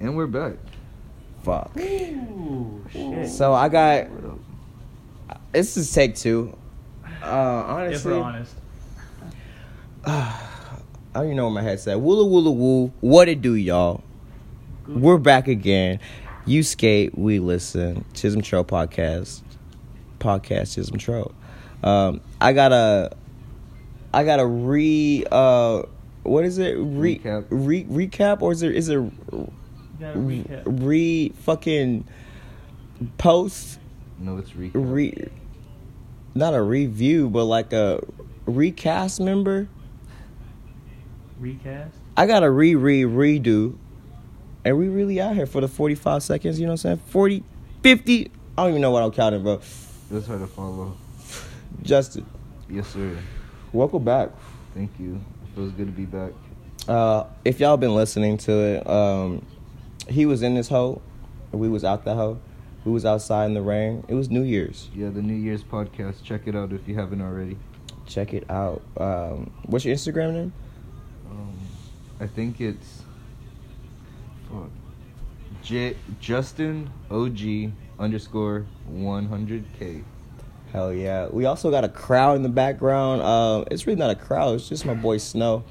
And we're back. Fuck. Ooh, shit. So I got. This is take two. Uh, if honestly, we're honest. I don't even know what my head said. Woola woola woo. What it do, y'all? We're back again. You skate, we listen. Chisholm Trail podcast. Podcast Chisholm Trail. Um, I got a. I got a re. Uh, what is it? Re, Recap. Re, recap or is it is it You re fucking post No, it's recap. re not a review but like a recast member Recast. i gotta re re redo and we really out here for the 45 seconds you know what i'm saying 40 50 i don't even know what i'm counting bro It's hard to follow. justin Yes, sir. welcome back Thank you. It feels good to be back. uh if y'all been listening to it um he was in this hole we was out the hole we was outside in the rain it was new year's Yeah, the New Year's podcast. Check it out if you haven't already. check it out um what's your instagram name Um, I think it's fuck. J Justin OG underscore one hundred K. Hell yeah. We also got a crowd in the background. Uh, it's really not a crowd, it's just my boy Snow.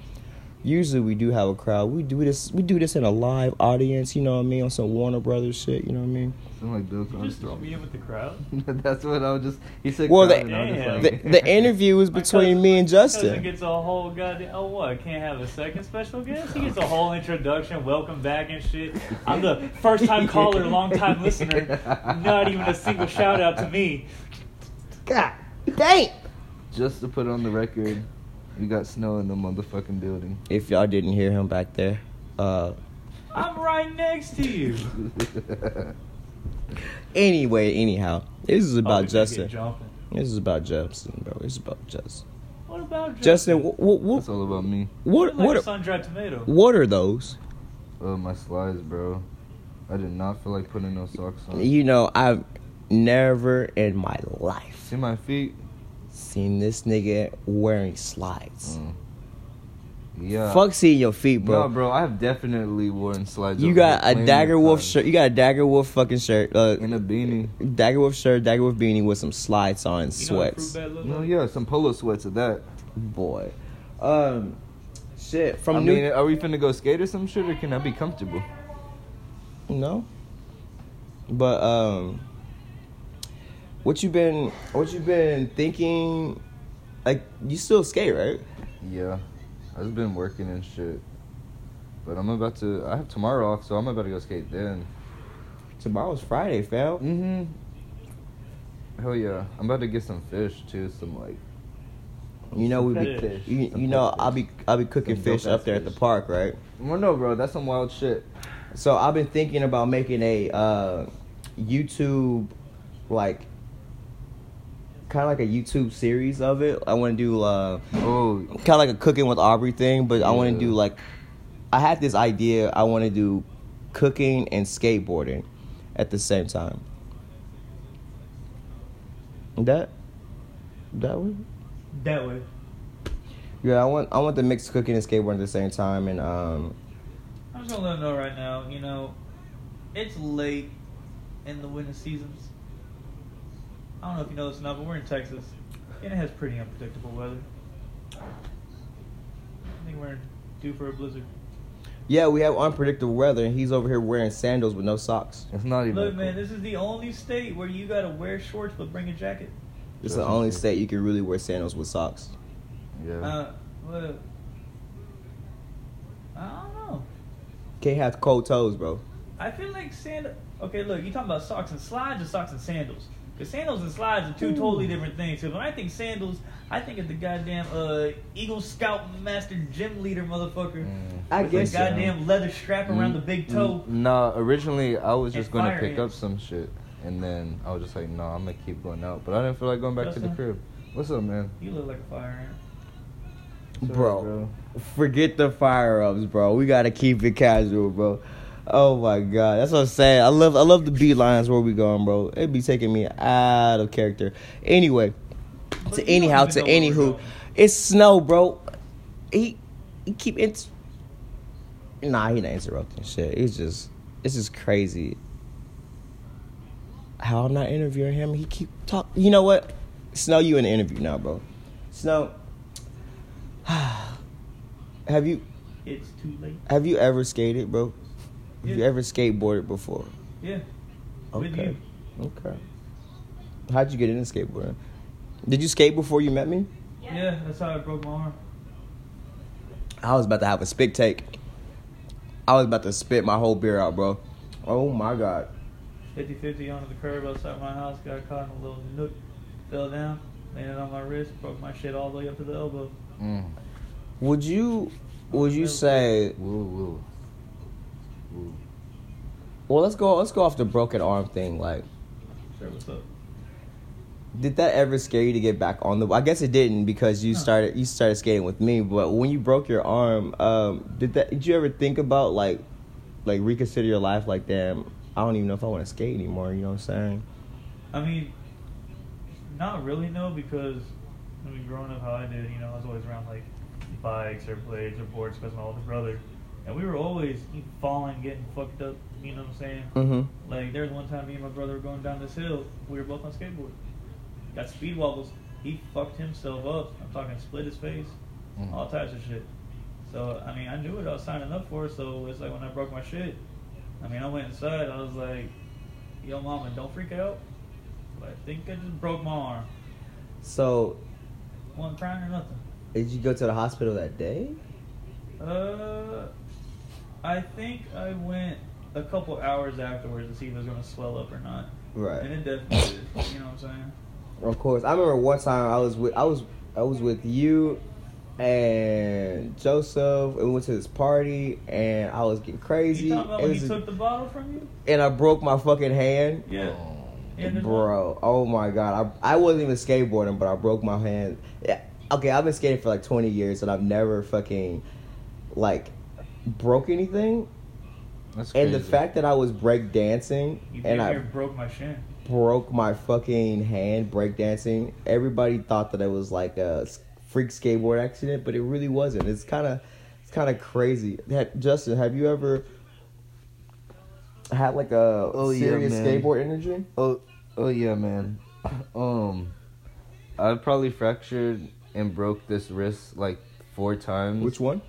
Usually we do have a crowd. We do this we do this in a live audience, you know what I mean, on some Warner Brothers shit, you know what I mean? Something like Bill You just throw me in with the crowd. That's what I was just. He said. Well, the- and just Damn. The, the interview was between cousin- me and my cousin Justin. gets a whole goddamn. Oh what? Can't have a second special guest. He gets a whole introduction, welcome back and shit. I'm the first time caller, long time listener. Not even a single shout out to me. God dang. Just to put on the record, we got snow in the motherfucking building. If y'all didn't hear him back there, uh I'm right next to you. anyway, anyhow, this is Oh, about we could Justin. This is about Justin, bro. It's about Justin. What about Justin, what what That's all about me. what Like a what, sun-dried tomato. what are those? Oh, my slides, bro. I did not feel like putting no socks on. You know, I've never in my life See my feet? Seen this nigga wearing slides. Mm. Yeah. Fuck seeing your feet, bro. No, bro. I have definitely worn slides. You got a Dagger Wolf shirt. You got a Dagger Wolf fucking shirt. Uh, And a beanie. Dagger Wolf shirt, Dagger Wolf beanie with some slides on and You sweats. fruit bat look No, like? yeah, some polo sweats of that. Boy, um, shit from I New. mean, are we finna go skate or some shit, or can I be comfortable? no, but um, what you been? What you been thinking? Like you still skate, right? Yeah, I've been working and shit. But I'm about to. I have tomorrow off, so I'm about to go skate then. Tomorrow's Friday, fell. Mm-hmm. Hell yeah, I'm about to get some fish too. Some like. You know we be. fish. You, you know. I'll be I'll be cooking Some fish up there at the park, right? Well, no, bro, that's some wild shit. So I've been thinking about making a uh, YouTube, like, kind of like a YouTube series of it. I want to do uh, Oh, kind of like a cooking with Aubrey thing, but I want to do like, I had this idea. I want to do cooking and skateboarding at the same time. That, that way. That way. Yeah, I want I want to mix cooking and skateboarding at the same time, and um, I'm just gonna let them know right now. You know, it's late in the winter seasons. I don't know if you know this or not, but we're in Texas, and it has pretty unpredictable weather. I think we're due for a blizzard. yeah, we have unpredictable weather, and he's over here wearing sandals with no socks. it's not even. Look, man, this is the only state where you gotta wear shorts but bring a jacket. It's the only state you can really wear sandals with socks. Yeah. Uh, well, I don't know. Can't have cold toes, bro. I feel like sand. Okay, look, you talking about socks and slides or socks and sandals? Because sandals and slides are two totally different things. Because when I think sandals, I think of the goddamn uh, Eagle Scout Master Gym Leader motherfucker. Mm. I with guess the so. goddamn leather strap around the big toe. N- Nah, originally I was just gonna fire pick up some shit, and then I was just like, nah, I'm gonna keep going out. But I didn't feel like going back to the Justin? crib. What's up, man? You look like a fire ant. What's up, Bro. Forget the fire ups, bro. We gotta keep it casual, bro. Oh my god, that's what I'm saying. I love, I love the beat lines where we going, bro. It be taking me out of character. Anyway, But to anyhow, to anywho, it's snow, bro. He, he keep it. Nah, he not interrupting shit. It's just it's just crazy. How I'm not interviewing him? He keep talk. You know what? Snow, you in the interview now, bro. Snow, have you It's too late. have you ever skated, bro? Have you ever skateboarded before? Yeah. With Okay. you. Okay. How'd you get into skateboarding? Did you skate before you met me? Yeah, that's how I broke my arm. I was about to have a spit take. I was about to spit my whole beer out, bro. Oh my god. 50 50 onto the curb outside my house, got caught in a little nook, fell down, landed on my wrist, broke my shit all the way up to the elbow. Mm. Would you would you say Woo, woo. Woo. well let's go let's go off the broken arm thing. Like Sure, what's up? did that ever scare you to get back on the I guess it didn't because you No. started you started skating with me, but when you broke your arm, um, did that did you ever think about like like reconsider your life like damn, I don't even know if I want to skate anymore, you know what I'm saying? I mean, not really, no, because I mean, growing up how I did, you know, I was always around like bikes or blades or boards because my older brother. And we were always falling, getting fucked up, you know what I'm saying? Mm-hmm. Like, there was one time me and my brother were going down this hill. We were both on skateboard. Got speed wobbles. He fucked himself up. I'm talking split his face, Mm. all types of shit. So, I mean, I knew what I was signing up for. So, it's like when I broke my shit, I mean, I went inside. I was like, yo, mama, don't freak out. But I think I just broke my arm. So Wasn't crying or nothing. did you go to the hospital that day? Uh, I think I went a couple hours afterwards to see if it was going to swell up or not. Right. And it definitely did. You know what I'm saying? Of course. I remember one time I was with I was I was with you and Joseph and we went to this party and I was getting crazy. You talking about It when he a- took the bottle from you? and I broke my fucking hand. Yeah. Oh. Yeah, there's Bro, oh my god. I I wasn't even skateboarding, but I broke my hand. Yeah. Okay, I've been skating for like 20 years and I've never fucking like broke anything. That's And the crazy. fact that I was break dancing You and damn I broke my shin. broke my fucking hand breakdancing. Everybody thought that it was like a s- freak skateboard accident, but it really wasn't. It's kind of it's kind of crazy. Ha- Justin, have you ever had like a Oh, yeah, serious man. skateboard injury? Oh, oh yeah, man. Um, I probably fractured and broke this wrist like four times. Which one?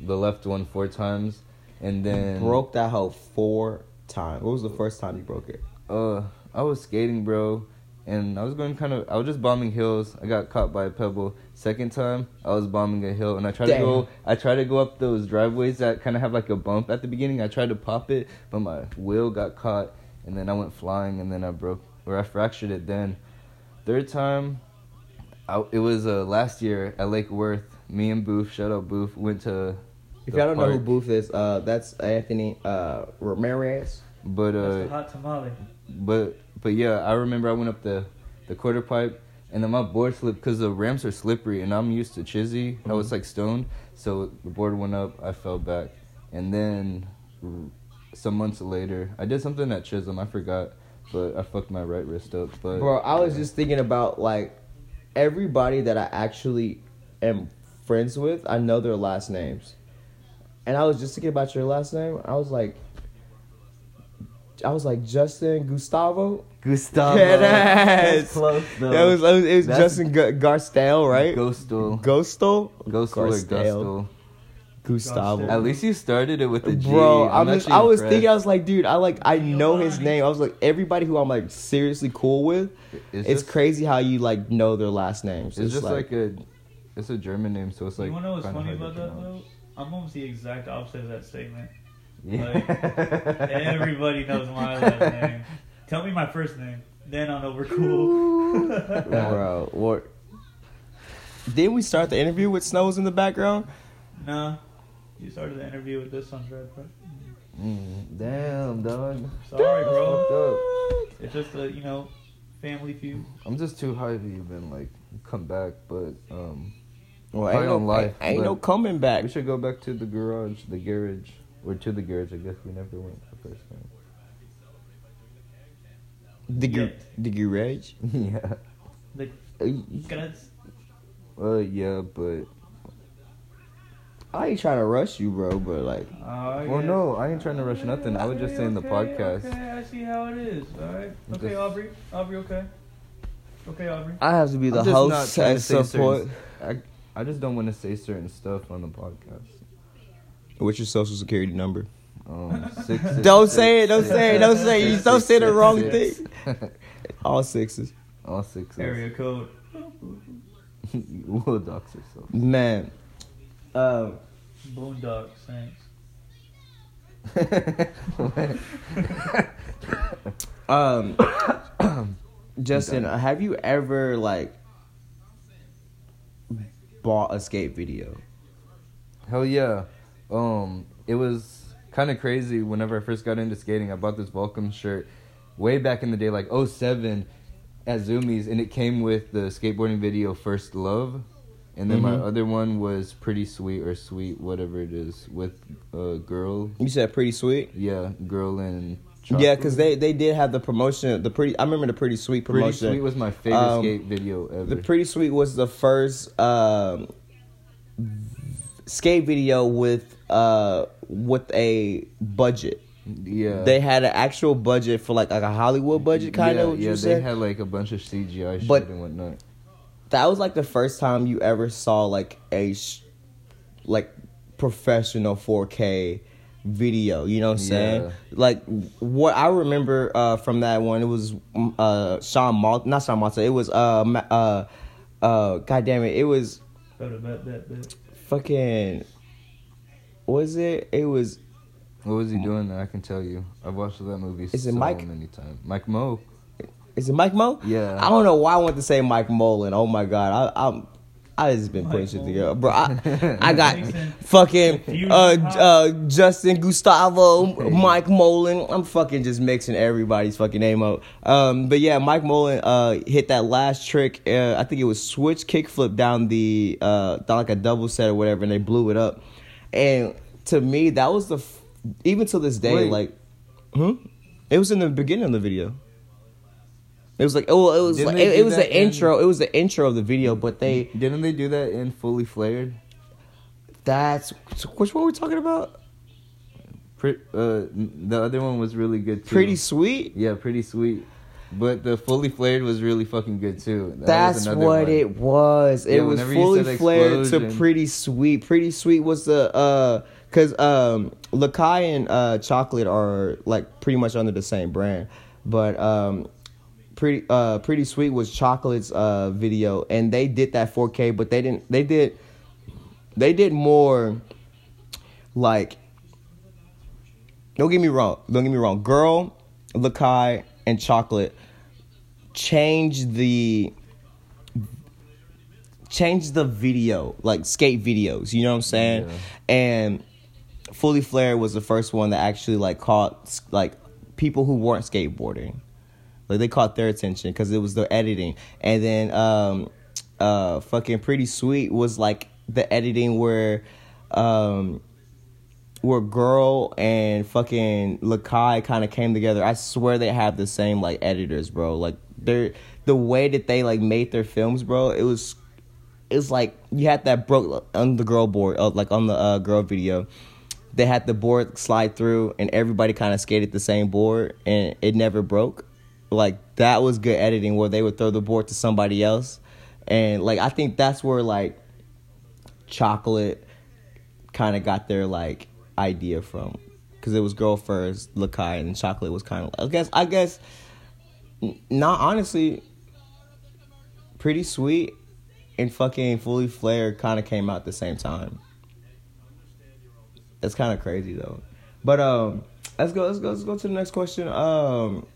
The left one four times, and then Broke that hoe four times. What was the first time you broke it? Uh, I was skating, bro, and I was going kind of. I was just bombing hills. I got caught by a pebble. Second time, I was bombing a hill, and I tried Damn. to go. I tried to go up those driveways that kind of have like a bump at the beginning. I tried to pop it, but my wheel got caught, and then I went flying, and then I broke or I fractured it. Then, third time, I, it was uh, last year at Lake Worth. Me and Booth, shout out Booth, went to. If y'all don't know who. Booth is, uh, that's Anthony uh, Ramirez. but That's uh, the hot tamale. But but yeah, I remember I went up the the quarter pipe and then my board slipped because the ramps are slippery and I'm used to chizzy. I was like stoned, so the board went up. I fell back, and then r- some months later, I did something at Chisholm. I forgot, but I fucked my right wrist up. But Bro, I was just thinking about like everybody that I actually am friends with. I know their last names, and I was just thinking about your last name. I was like, I was like Justin Gustavo. Gustavo. Dead That's ass. close though. It was it was, it was That's- Justin G- Garstel, right? Ghostal. Ghostal. Ghostal or Garstel. Gustavo. At least you started it with a G. Bro, I'm I'm just, I was impressed. thinking, I was like, dude, I like, I know his name. I was like, everybody who I'm like seriously cool with. It's, just- crazy how you like know their last names. It's just like, a, it's a German name, so it's like. you want to know what's funny about that, though? I'm almost the exact opposite of that statement. Yeah. Everybody knows my last name. Tell me my first name. Then I'll know we're cool. bro. What? Didn't we start the interview with Snows in the background? nah. You started the interview with this on Dread, bro. Mm, damn, dog. Sorry, bro. It's just a, you know, family feud. I'm just too high to even like come back, but um, Well, ain't no, on life, ain't, ain't no coming back. we should go back to the garage, the garage, or to the garage. I guess we never went the first time. The gu- Yet. the garage. yeah. The Uh. Well, yeah, but I ain't trying to rush you, bro, but like, Oh, Well, yeah. no, I ain't trying to rush nothing. I was just saying the Okay, podcast. Okay, I see how it is. All right. Okay, Just- Aubrey. Aubrey, okay. Okay, Aubrey. I have to be the I'm just not host and support. certain- I, I just don't want to say certain stuff on the podcast. What's your social security number? Um, six, six, Don't six, say it. Don't six, say it. Don't say it. You six, don't six, say the wrong six. thing. All sixes. All six. Area code. we'll dox ourselves. Man. Um, Boondock Saints. um, Justin, have you ever like bought a skate video? Hell yeah. Um, it was kind of crazy whenever I first got into skating. I bought this Volcom shirt way back in the day, like 07 at Zumiez, and it came with the skateboarding video First Love. And then Mhm. my other one was Pretty Sweet or Sweet, whatever it is, with a girl. You said pretty sweet. Yeah, girl and. Yeah, because they they did have the promotion. The pretty. I remember the pretty sweet promotion. Pretty. Sweet was my favorite Um, skate video ever. The Pretty Sweet was the first um, skate video with uh, with a budget. yeah. They had an actual budget for like, like a Hollywood budget, kind yeah, of. Yeah, they said. had like a bunch of CGI shit But- and whatnot. that was like the first time you ever saw like a sh- like professional 4K video. You know what I'm saying? Yeah. Like what I remember uh, from that one, it was mm, uh, Sean Malto, not Sean Malto. It was uh, Ma- uh, uh, God damn it, it was Bet, bet, bet, bet. fucking. Was it? It was. What was he doing there? I can tell you. I've watched that movie Is it so Mike? many times. Mike Mo. Is it Mike Mo? Yeah. I don't know why I want to say Mike Mullen. Oh my god, I, I'm. I just been putting shit together, bro. I, I got fucking uh, uh Justin Gustavo, Mike Mullen. I'm fucking just mixing everybody's fucking name up. Um, but yeah, Mike Mullen uh hit that last trick. Uh, I think it was switch kickflip down the uh down like a double set or whatever, and they blew it up. And to me, that was the f- even to this day, Wait. like, hmm? It was in the beginning of the video. It was like oh, it was Didn't like it, it was the in- intro. It was the intro of the video, but they Didn't they do that in Fully Flared? that's which one we're talking about. Pre- uh, the other one was really good too. Pretty sweet. Yeah, pretty sweet. But the Fully Flared was really fucking good too. That That's what one. it was. It Yeah, was fully flared to pretty sweet. Pretty sweet was the uh cuz um Lakai and uh Chocolate are like pretty much under the same brand. But um pretty uh pretty sweet was Chocolate's uh video and they did that 4K but they didn't they did they did more like don't get me wrong. Don't get me wrong. Girl, Lakai, and Chocolate changed the changed the video, like skate videos. You know what I'm saying? Yeah. And Fully Flared was the first one that actually like caught like people who weren't skateboarding. Like they caught their attention because it was the editing. And then um uh fucking Pretty Sweet was like the editing where um where girl and fucking Lakai kind of came together. I swear they have the same like editors, bro. Like they're the way that they like made their films, bro. It was it's like you had that broke on the girl board, uh, like on the uh, girl video. They had the board slide through, and everybody kind of skated the same board, and it never broke. Like that was good editing, where they would throw the board to somebody else, and like I think that's where like chocolate kind of got their like idea from. Because it was girl first Lakai and chocolate was kind of I guess I guess not honestly pretty sweet and fucking fully flared kind of came out at the same time. That's kind of crazy though. But um let's go let's go let's go to the next question. Um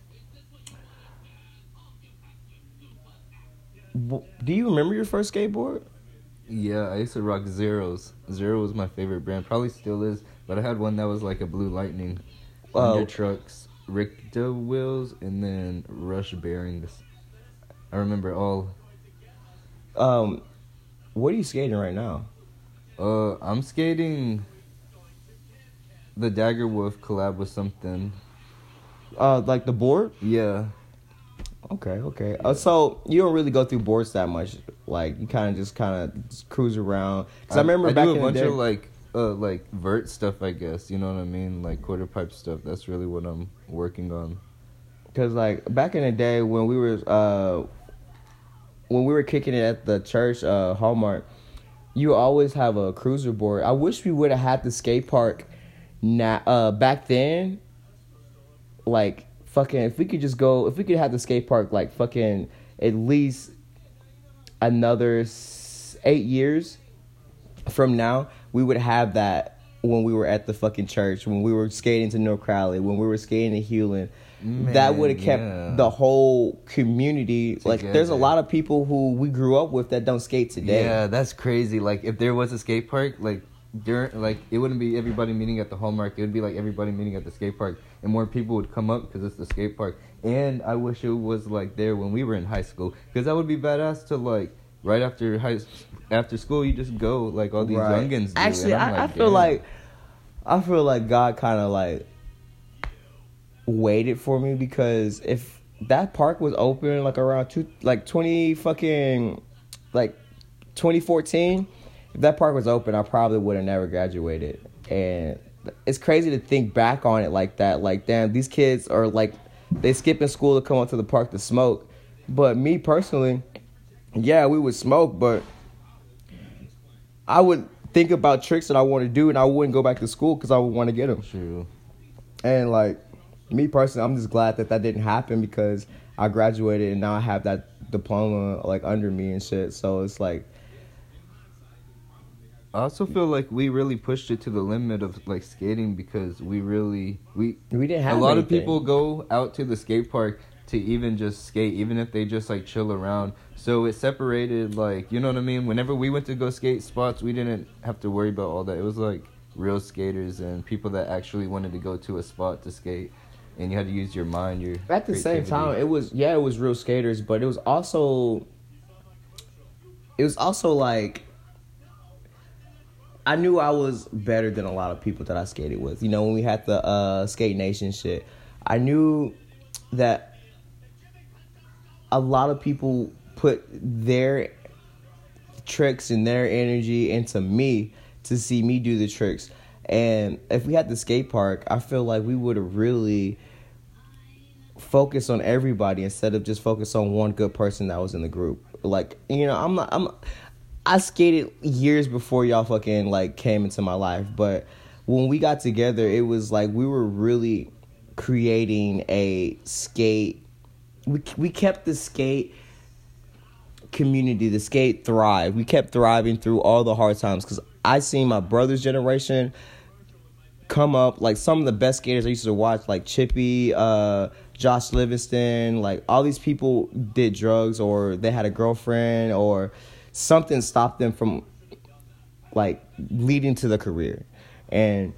do you remember your first skateboard Yeah, I used to rock Zeros. Zero was my favorite brand. Probably still is. But I had one that was like a Blue Lightning. Oh. Under trucks, Ricta wheels, and then Rush bearings. I remember all. um what are you skating right now Uh, I'm skating the Dagger Wolf collab with something. uh like the board Yeah. Okay, okay. Uh, so you don't really go through boards that much. Like you kind of just kind of cruise around. Because I, remember I back do a in bunch the day. of like uh like vert stuff, I guess. You know what I mean? Like quarter pipe stuff. That's really what I'm working on. Cause like back in the day when we were uh when we were kicking it at the church uh Hallmark, you always have a cruiser board. I wish we would have had the skate park now uh back then. Like fucking if we could just go if we could have the skate park like fucking at least another 8 years from now, we would have that when we were at the fucking church, when we were skating to North Crowley, when we were skating to Hewlin that would have kept yeah. the whole community like there's a lot of people who we grew up with that don't skate today Yeah, that's crazy. Like if there was a skate park, like during like it wouldn't be everybody meeting at the Hallmark. It would be like everybody meeting at the skate park, and more people would come up because it's the skate park. And I wish it was like there when we were in high school, because that would be badass to like right after high after school you just go like all these Right. youngins. Do. actually I'm I, I feel damn. like i feel like god kind of like waited for me because if that park was open like around two like 20 fucking like 2014 if that park was open i probably would have never graduated and it's crazy to think back on it like that like damn these kids are like they skipping school to come up to the park to smoke but me personally yeah we would smoke but i would think about tricks that i want to do and i wouldn't go back to school because i would want to get them true. and like me personally, I'm just glad that that didn't happen because I graduated and now I have that diploma like under me and shit. So it's like I also feel like we really pushed it to the limit of like skating because we really we we didn't have a lot of people go out to the skate park to even just skate even if they just like chill around. So it separated like you know what i mean? Whenever we went to go skate spots we didn't have to worry about all that. It was like real skaters and people that actually wanted to go to a spot to skate and you had to use your mind your At the same time, it was yeah, it was real skaters, but it was also it was also like I knew I was better than a lot of people that I skated with. You know, when we had the uh skate nation shit, I knew that a lot of people put their tricks and their energy into me to see me do the tricks. And if we had the skate park, I feel like we would have really focused on everybody instead of just focus on one good person that was in the group. Like, you know, I'm not I'm I skated years before y'all fucking like came into my life, but when we got together, it was like we were really creating a skate we we kept the skate community, the skate thrive. We kept thriving through all the hard times because I seen my brother's generation come up like some of the best skaters I used to watch, like Chippy, uh, Josh Livingston, like all these people did drugs or they had a girlfriend or something stopped them from like leading to the career. And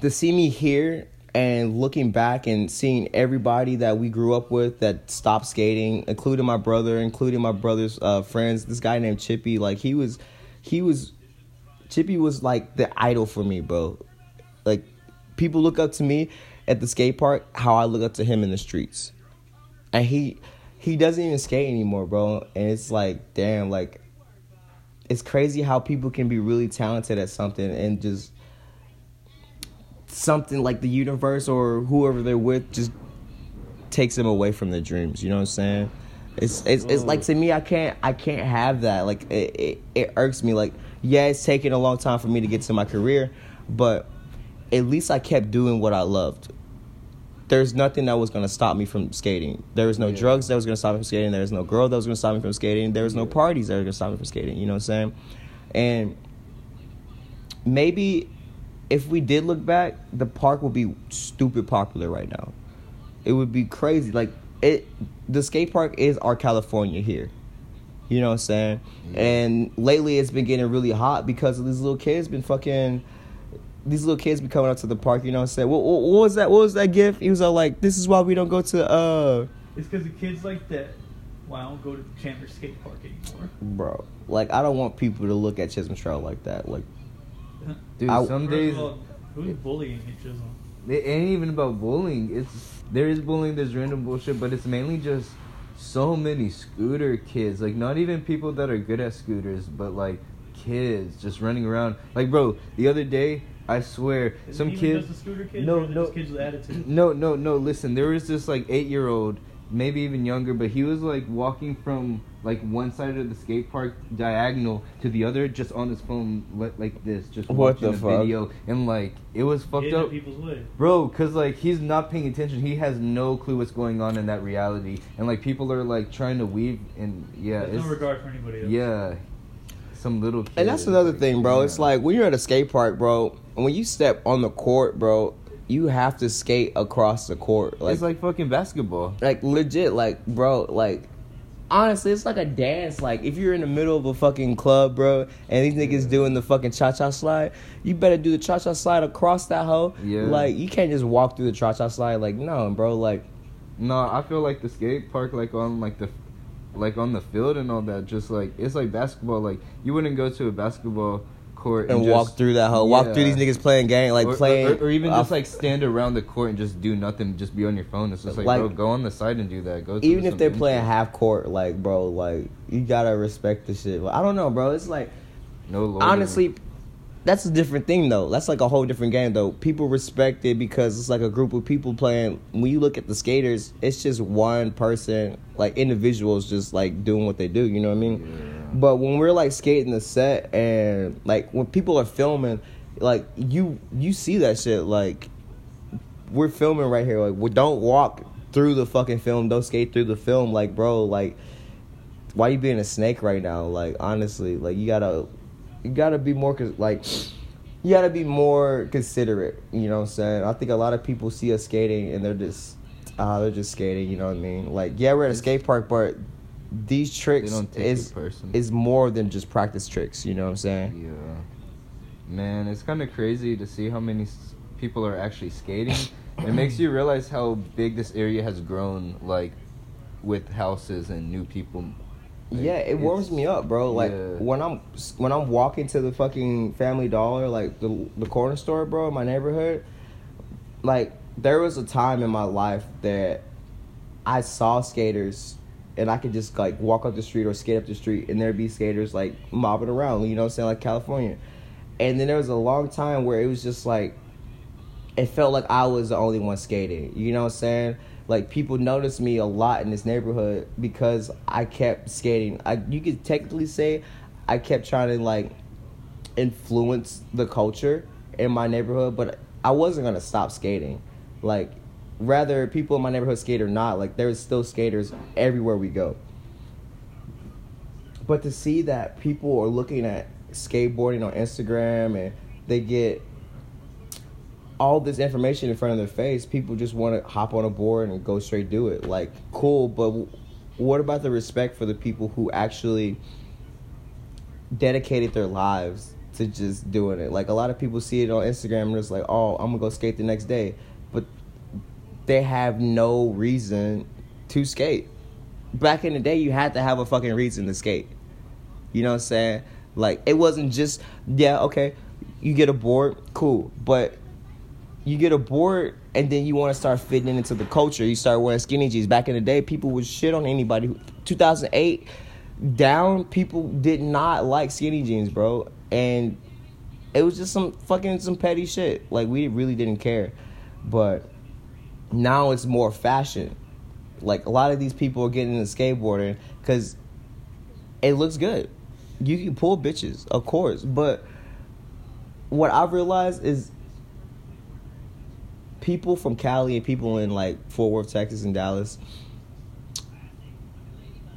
to see me here and looking back and seeing everybody that we grew up with that stopped skating, including my brother, including my brother's uh, friends, this guy named Chippy, like he was, he was, Chippy was like the idol for me, bro. Like people look up to me at the skate park, how I look up to him in the streets, and he, he doesn't even skate anymore, bro. And it's like, damn, like, it's crazy how people can be really talented at something and just something like the universe or whoever they're with just takes them away from their dreams. You know what I'm saying? It's it's it's like mm. to me, I can't I can't have that. Like it, it it irks me. Like yeah, it's taken a long time for me to get to my career, but at least I kept doing what I loved. There's nothing that was gonna stop me from skating. There was no Yeah. drugs that was gonna stop me from skating. There was no girl that was gonna stop me from skating. There was no parties that were gonna stop me from skating. You know what I'm saying? And maybe if we did look back, the park would be stupid popular right now. It would be crazy. Like it, the skate park is our California here. You know what I'm saying? And lately, it's been getting really hot because of these little kids been fucking. These little kids be coming up to the park. You know what I'm saying? What, what, what was that? What was that gift? He was all like, "This is why we don't go to uh." It's because the kids like that. Why I don't go to the Chandler skate park anymore. Bro, like I don't want people to look at Chisholm Trail like that. Like, dude I- some First days of all, who's bullying at Chisholm? It ain't even about bullying. It's there is bullying, there's random bullshit, but it's mainly just so many scooter kids. Like not even people that are good at scooters, but like kids just running around. Like, bro, the other day, I swear, Is some even kid. just the scooter kids No, or is it no. kids with attitude. No, no, no. Listen, there was this like eight year old, maybe even younger, but he was like walking from like one side of the skate park diagonal to the other, just on his phone li- like this, just What watching the a fuck? video, and like it was fucked Getting up. people's way. Bro, cause like he's not paying attention. He has no clue what's going on in that reality, and like people are like trying to weave, and yeah, There's it's no regard for anybody else. yeah, some little. Kid, And that's another like, thing, bro. yeah. It's like when you're at a skate park, bro. When you step on the court, bro, you have to skate across the court. Like, it's like fucking basketball. like legit, like bro, like honestly, it's like a dance. Like if you're in the middle of a fucking club, bro, and these niggas doing the fucking cha cha slide, you better do the cha cha slide across that hoe. Yeah. Like you can't just walk through the cha cha slide. Like no, bro. Like No, I feel like the skate park, like on like the, like on the field and all that. Just like it's like basketball. Like you wouldn't go to a basketball court and just- walk through that hoe. Walk through these niggas playing game, like or, playing, or, or even uh, just like stand around the court and just do nothing, just be on your phone. It's just like, Like- bro, go on the side and do that. Go even if they're playing half court, like bro, like you gotta respect the shit. I don't know, bro. It's like no honestly, that's a different thing though. That's like a whole different game though. People respect it because it's like a group of people playing. When you look at the skaters, it's just one person, like individuals, just like doing what they do. You know what I mean? Yeah. But when we're like skating the set and like when people are filming, like you you see that shit like we're filming right here. Like we don't walk through the fucking film. Don't skate through the film. Like bro, like why you being a snake right now? Like honestly, like you gotta you gotta be more like you gotta be more considerate. You know what I'm saying? I think a lot of people see us skating and they're just uh they're just skating. You know what I mean? Like yeah, we're at a skate park, but these tricks don't take it is is more than just practice tricks. You know what I'm saying? Yeah, man, it's kind of crazy to see how many people are actually skating. it makes you realize how big this area has grown, like with houses and new people. Like, Yeah, it warms me up, bro. Like yeah. when I'm when I'm walking to the fucking Family Dollar, like the the corner store, bro, in my neighborhood. Like there was a time in my life that I saw skaters and I could just like walk up the street or skate up the street and there'd be skaters like mobbing around, you know what I'm saying, like California. And then there was a long time where it was just like it felt like I was the only one skating. You know what I'm saying? Like people noticed me a lot in this neighborhood because I kept skating. I you could technically say I kept trying to like influence the culture in my neighborhood, but I wasn't gonna stop skating. Like rather people in my neighborhood skate or not, like there's still skaters everywhere we go. But to see that people are looking at skateboarding on Instagram and they get all this information in front of their face, people just want to hop on a board and go straight do it. Like, cool, but what about the respect for the people who actually dedicated their lives to just doing it? Like, a lot of people see it on Instagram and it's like, oh, I'm gonna go skate the next day, they have no reason to skate. Back in the day, you had to have a fucking reason to skate. You know what I'm saying? Like it wasn't just yeah, okay, you get a board, cool, but you get a board and then you want to start fitting into the culture. You start wearing skinny jeans. Back in the day, people would shit on anybody. 2008 down, people did not like skinny jeans, bro, and it was just some fucking some petty shit. Like we really didn't care, but now it's more fashion. Like a lot of these people are getting into skateboarding because it looks good. You can pull bitches, of course, but what I've realized is people from Cali and people in like Fort Worth, Texas, and Dallas.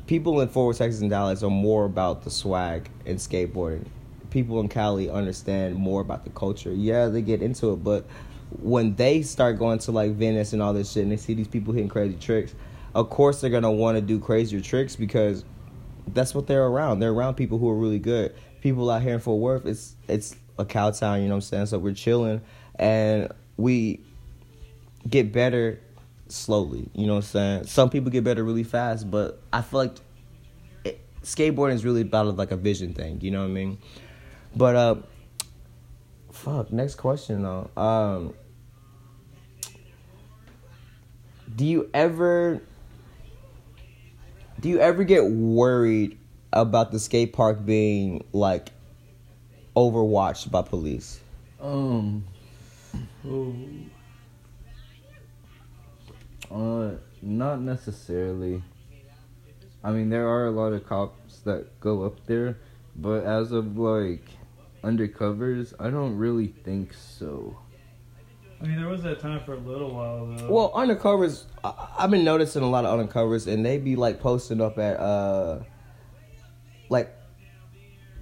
People in Fort Worth, Texas, and Dallas are more about the swag and skateboarding. People in Cali understand more about the culture. Yeah, they get into it, but when they start going to like Venice and all this shit, and they see these people hitting crazy tricks, of course they're gonna want to do crazier tricks because that's what they're around. They're around people who are really good. People out here in Fort Worth, it's it's a cow town, you know what I'm saying? So we're chilling and we get better slowly, you know what I'm saying? Some people get better really fast, but I feel like it, skateboarding is really about like a vision thing, you know what I mean? But uh fuck, next question though. Um do you ever do you ever get worried about the skate park being like overwatched by police? Um, uh, not necessarily. I mean, there are a lot of cops that go up there, but as of like undercovers, I don't really think so. I mean, there was that time for a little while though. Well, undercovers. I, I've been noticing a lot of undercovers, and they be like posting up at uh, like,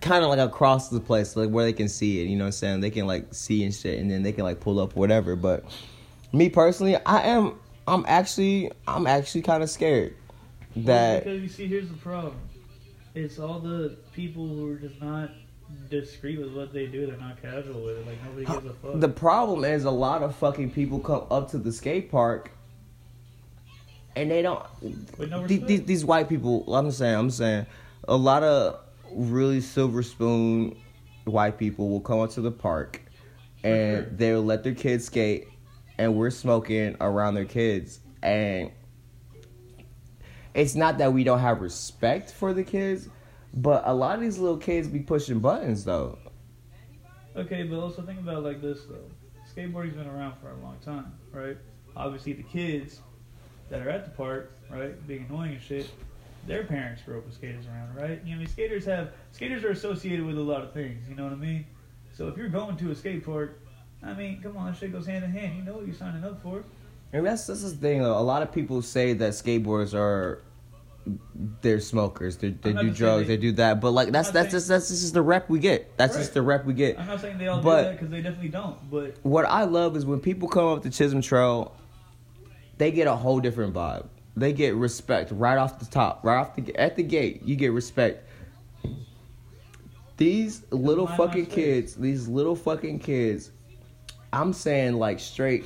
kind of like across the place, like where they can see it. You know what I'm saying? They can like see and shit, and then they can like pull up whatever. But me personally, I am. I'm actually. I'm actually kind of scared Well, that. because you see, here's the problem. It's all the people who are just not discreet with what they do. They're not casual with it. Like nobody gives a fuck. The problem is a lot of fucking people come up to the skate park and they don't. No the- these, these white people, I'm saying, I'm saying, a lot of really silver spoon white people will come up to the park and sure. they'll let their kids skate and we're smoking around their kids. And it's not that we don't have respect for the kids, but a lot of these little kids be pushing buttons though. Okay, but also think about it like this though. Skateboarding's been around for a long time, right? Obviously, the kids that are at the park, right, being annoying and shit, their parents grew up with skaters around, right? You know, I mean, skaters have skaters are associated with a lot of things. You know what I mean? So if you're going to a skate park, I mean, come on, that shit goes hand in hand. You know what you're signing up for. And that's that's the thing. Though. A lot of people say that skateboarders are they're smokers. They they do drugs. they- They do that. But like that's that's saying- just that's just the rep we get. That's Right. just the rep we get. I'm not saying they all But- do that because they definitely don't. But What I love is when people come up to Chisholm Trail, they get a whole different vibe. They get respect right off the top, right off the at the gate. You get respect. These little fucking kids, these little fucking kids. I'm saying like straight.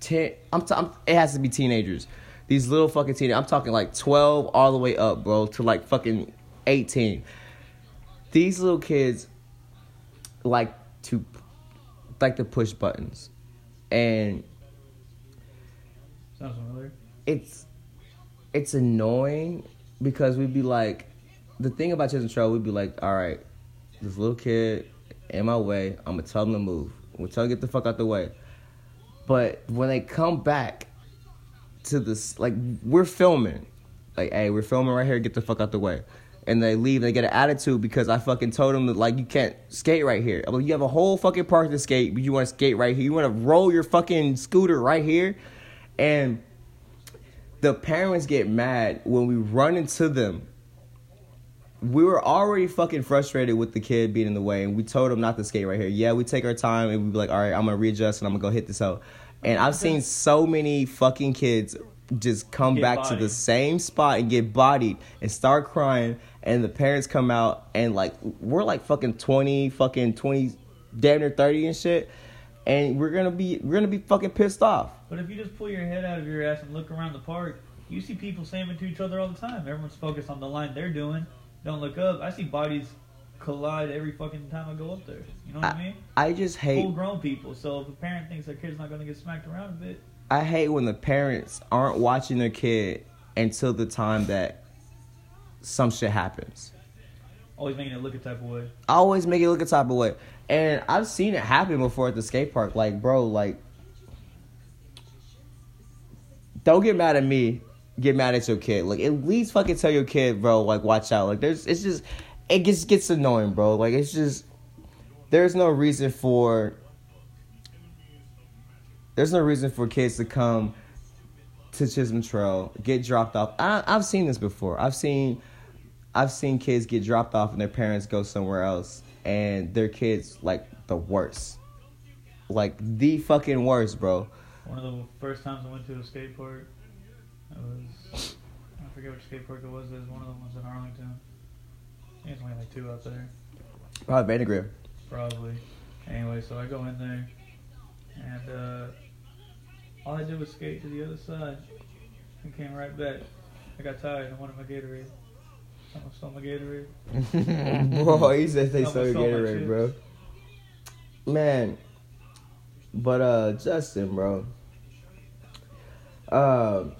Ten. I'm, t- I'm. It has to be teenagers. These little fucking teenagers. I'm talking like 12 all the way up, bro, to like fucking 18. These little kids like to like to push buttons, and sounds familiar. it's it's annoying because we'd be like the thing about Chisholm Trail, we'd be like, all right, this little kid in my way, I'm gonna tell him to move. We'll tell him to get the fuck out the way. But when they come back to this, like we're filming, like, hey, we're filming right here, get the fuck out the way. And they leave, they get an attitude because I fucking told them that like you can't skate right here. I'm like, you have a whole fucking park to skate, but you want to skate right here. You want to roll your fucking scooter right here, and the parents get mad when we run into them. We were already fucking frustrated with the kid being in the way, and we told him not to skate right here. Yeah, we take our time and we be like, all right, I'm gonna readjust and I'm gonna go hit this out. And I've seen so many fucking kids just come Get back to the same spot and get bodied and start crying, and the parents come out and like we're like fucking twenty, fucking twenty, damn near thirty and shit, and we're gonna be we're gonna be fucking pissed off. But if you just pull your head out of your ass and look around the park, you see people slamming to each other all the time. Everyone's focused on the line they're doing. Don't look up. I see bodies collide every fucking time I go up there. You know what I, mean? I just hate Full grown people. So if a parent thinks their kid's not going to get smacked around a bit, I hate when the parents aren't watching their kid until the time that some shit happens. always making it look a type of way. I always make it look a type of way. And I've seen it happen before at the skate park. Like, bro, like, don't get mad at me. Get mad at your kid. Like, at least fucking tell your kid, bro, like, watch out. Like, there's, it's just, it just gets annoying, bro. Like, it's just, there's no reason for, there's no reason for kids to come to Chisholm Trail, get dropped off. I, I've seen this before. I've seen, I've seen kids get dropped off and their parents go somewhere else, and their kids like the worst, like the fucking worst, bro. One of the first times I went to a skate park, it was I forget which skate park it was. It was one of the ones in Arlington. I only like two out there, Probably Vandergriff. probably. Anyway, so I go in there, and uh, all I did was skate to the other side, and came right back. I got tired and wanted my Gatorade. Someone stole my Gatorade. bro, he said they Almost stole your Gatorade, bro. Man, but uh, Justin, bro. Um,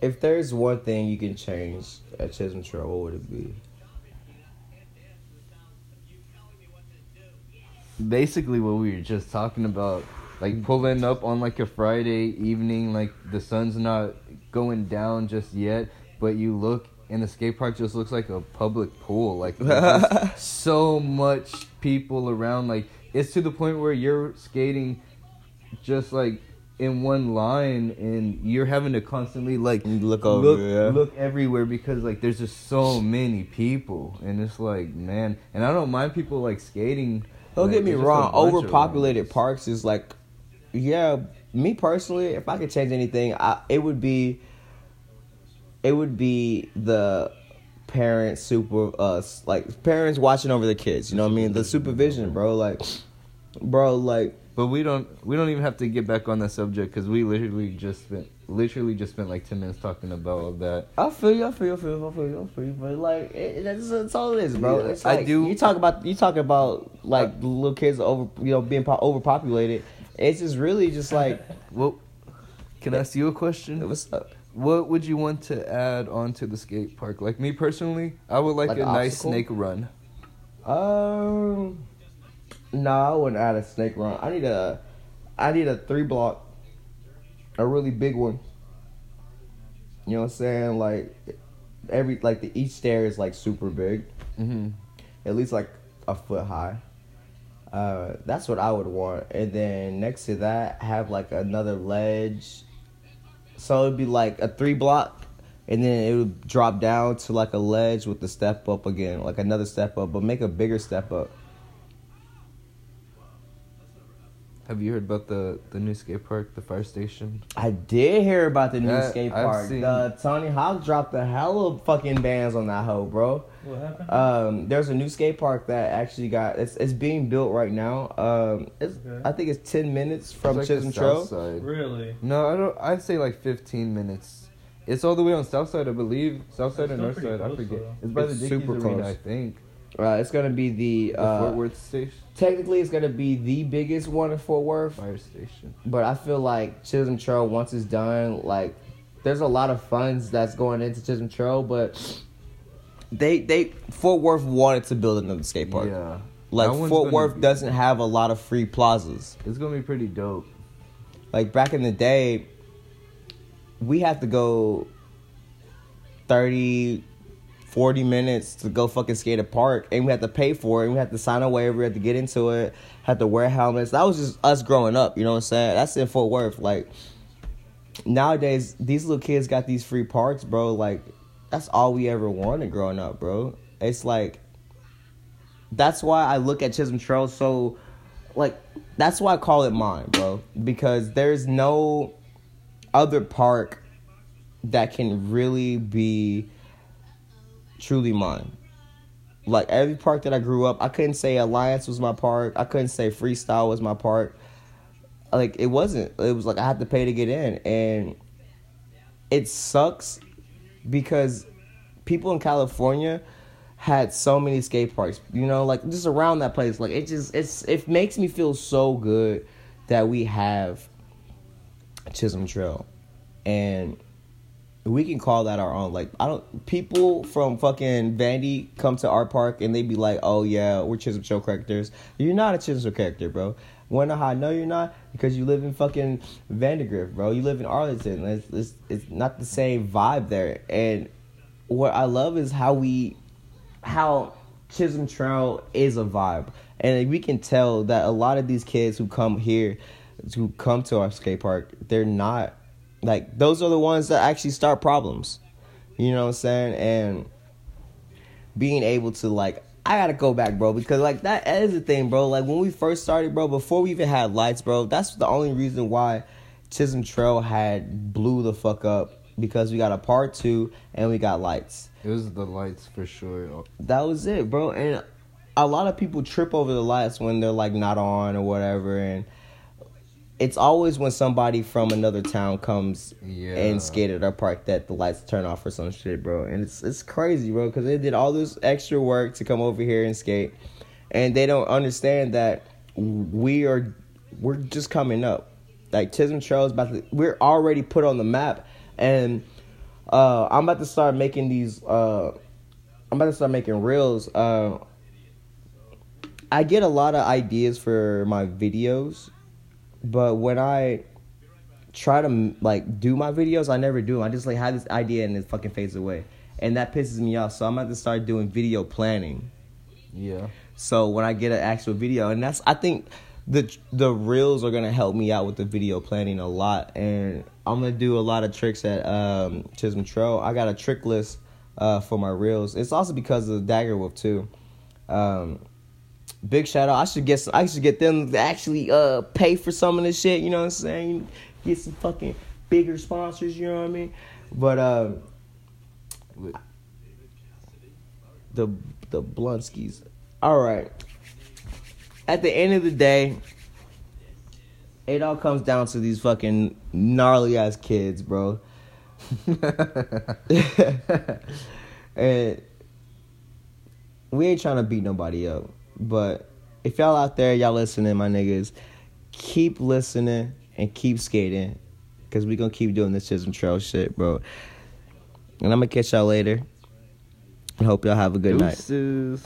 if there's one thing you can change at Chisholm Trail, what would it be? Basically, what we were just talking about, like pulling up on like a Friday evening, like the sun's not going down just yet, but you look and the skate park just looks like a public pool. Like so much people around. Like it's to the point where you're skating just like in one line and you're having to constantly like Look over, look, yeah. look everywhere because like there's just so many people and it's like man and I don't mind people like skating. Don't but get me there's just a wrong. Overpopulated parks is like, yeah. Me personally, if I could change anything, I, it would be, it would be the parents super uh like parents watching over the kids. You know what I mean? The supervision, bro. Like, bro, like But we don't we don't even have to get back on that subject because we literally just spent literally just spent like ten minutes talking about all that. I feel you, I feel you, I feel you, I feel you, I feel you. But like, it, that's, that's all it is, bro. It's I like, do- You talk about you talk about like the little kids over, you know, being po- overpopulated. It's just really just like, Well, can I ask you a question? what's up? What would you want to add onto the skate park? Like me personally, I would like, Like a nice obstacle? snake run. Um, no, I wouldn't add a snake run. I need a, I need a three block, a really big one. You know what I'm saying? Like every like the each stair is like super big, Mm-hmm. at least like a foot high. Uh, that's what I would want, and then next to that have like another ledge. So it'd be like a three block, and then it would drop down to like a ledge with the step up again, like another step up, but make a bigger step up. Have you heard about the the new skate park, the fire station? I did hear about the new That- skate I've park. seen- The Tony Hawk dropped a hell of fucking bands on that hoe, bro. What happened? Um, there's a new skate park that actually got it's it's being built right now. Um, it's Okay. I think it's ten minutes from It's like Chisholm the Trail. south side. really? No, I don't. I'd say like fifteen minutes. It's all the way on south side, I believe. South side It's or still north side, I forget. though. It's by It's the Dickies super Arena, close. I think. Uh, it's gonna be the, The uh, Fort Worth station, technically it's gonna be the biggest one in Fort Worth, fire station. but I feel like Chisholm Trail once it's done, like there's a lot of funds that's going into Chisholm Trail, but they they Fort Worth wanted to build another skate park. Yeah, Like one's Fort Worth be- doesn't have a lot of free plazas. It's gonna be pretty dope. Like back in the day, we had to go 30, 40 minutes to go fucking skate a park, and we had to pay for it, and we had to sign a waiver, we had to get into it, had to wear helmets. That was just us growing up, you know what I'm saying? That's in Fort Worth. Like nowadays, these little kids got these free parks, bro. Like that's all we ever wanted growing up, bro. It's like that's why I look at Chisholm Trail so like that's why I call it mine, bro. Because there's no other park that can really be truly mine. Like every park that I grew up, I couldn't say Alliance was my park. I couldn't say Freestyle was my park. Like it wasn't. It was like I had to pay to get in, and it sucks because people in California had so many skate parks. You know, like just around that place. Like it just it's it makes me feel so good that we have Chisholm Trail, and we can call that our own. Like I don't people from fucking Vandy come to our park and they be like, "Oh yeah, we're Chisholm Trail characters." You're not a Chisholm character, bro. Know how I know you're not? Because you live in fucking Vandergriff, bro. You live in Arlington. It's, it's it's not the same vibe there. And what I love is how we, how Chisholm Trail is a vibe, and we can tell that a lot of these kids who come here, who come to our skate park, they're not like those are the ones that actually start problems. You know what I'm saying? And being able to like I gotta go back, bro, because like that is the thing, bro. Like when we first started, bro, before we even had lights, bro, that's the only reason why Chisholm Trail had blew the fuck up because we got a part two and we got lights. It was the lights for sure. That was it, bro. And a lot of people trip over the lights when they're like not on or whatever, and it's always when somebody from another town comes Yeah. and skate at our park that the lights turn off or some shit, bro. And it's it's crazy, bro, because they did all this extra work to come over here and skate, and they don't understand that we are we're just coming up. Like Chisholm Trail is about to, we're already put on the map, and uh, I'm about to start making these. Uh, I'm about to start making reels. Uh, I get a lot of ideas for my videos, but when I try to like do my videos, I never do. I just like have this idea and it fucking fades away, and that pisses me off. So I'm about to start doing video planning. Yeah. So when I get an actual video, and that's I think the the reels are gonna help me out with the video planning a lot, and I'm gonna do a lot of tricks at um, Chisholm Trail. I got a trick list uh, for my reels. It's also because of Dagger Wolf too. Um, big shout out. I should get some, I should get them to actually uh pay for some of this shit. You know what I'm saying? Get some fucking bigger sponsors. You know what I mean? But uh, the the Blunskis. All right. At the end of the day, it all comes down to these fucking gnarly ass kids, bro. and we ain't trying to beat nobody up, but if y'all out there, y'all listening, my niggas, keep listening and keep skating, cause we gonna keep doing this Chisholm Trail shit, bro. And I'm gonna catch y'all later. And hope y'all have a good night. Deuces.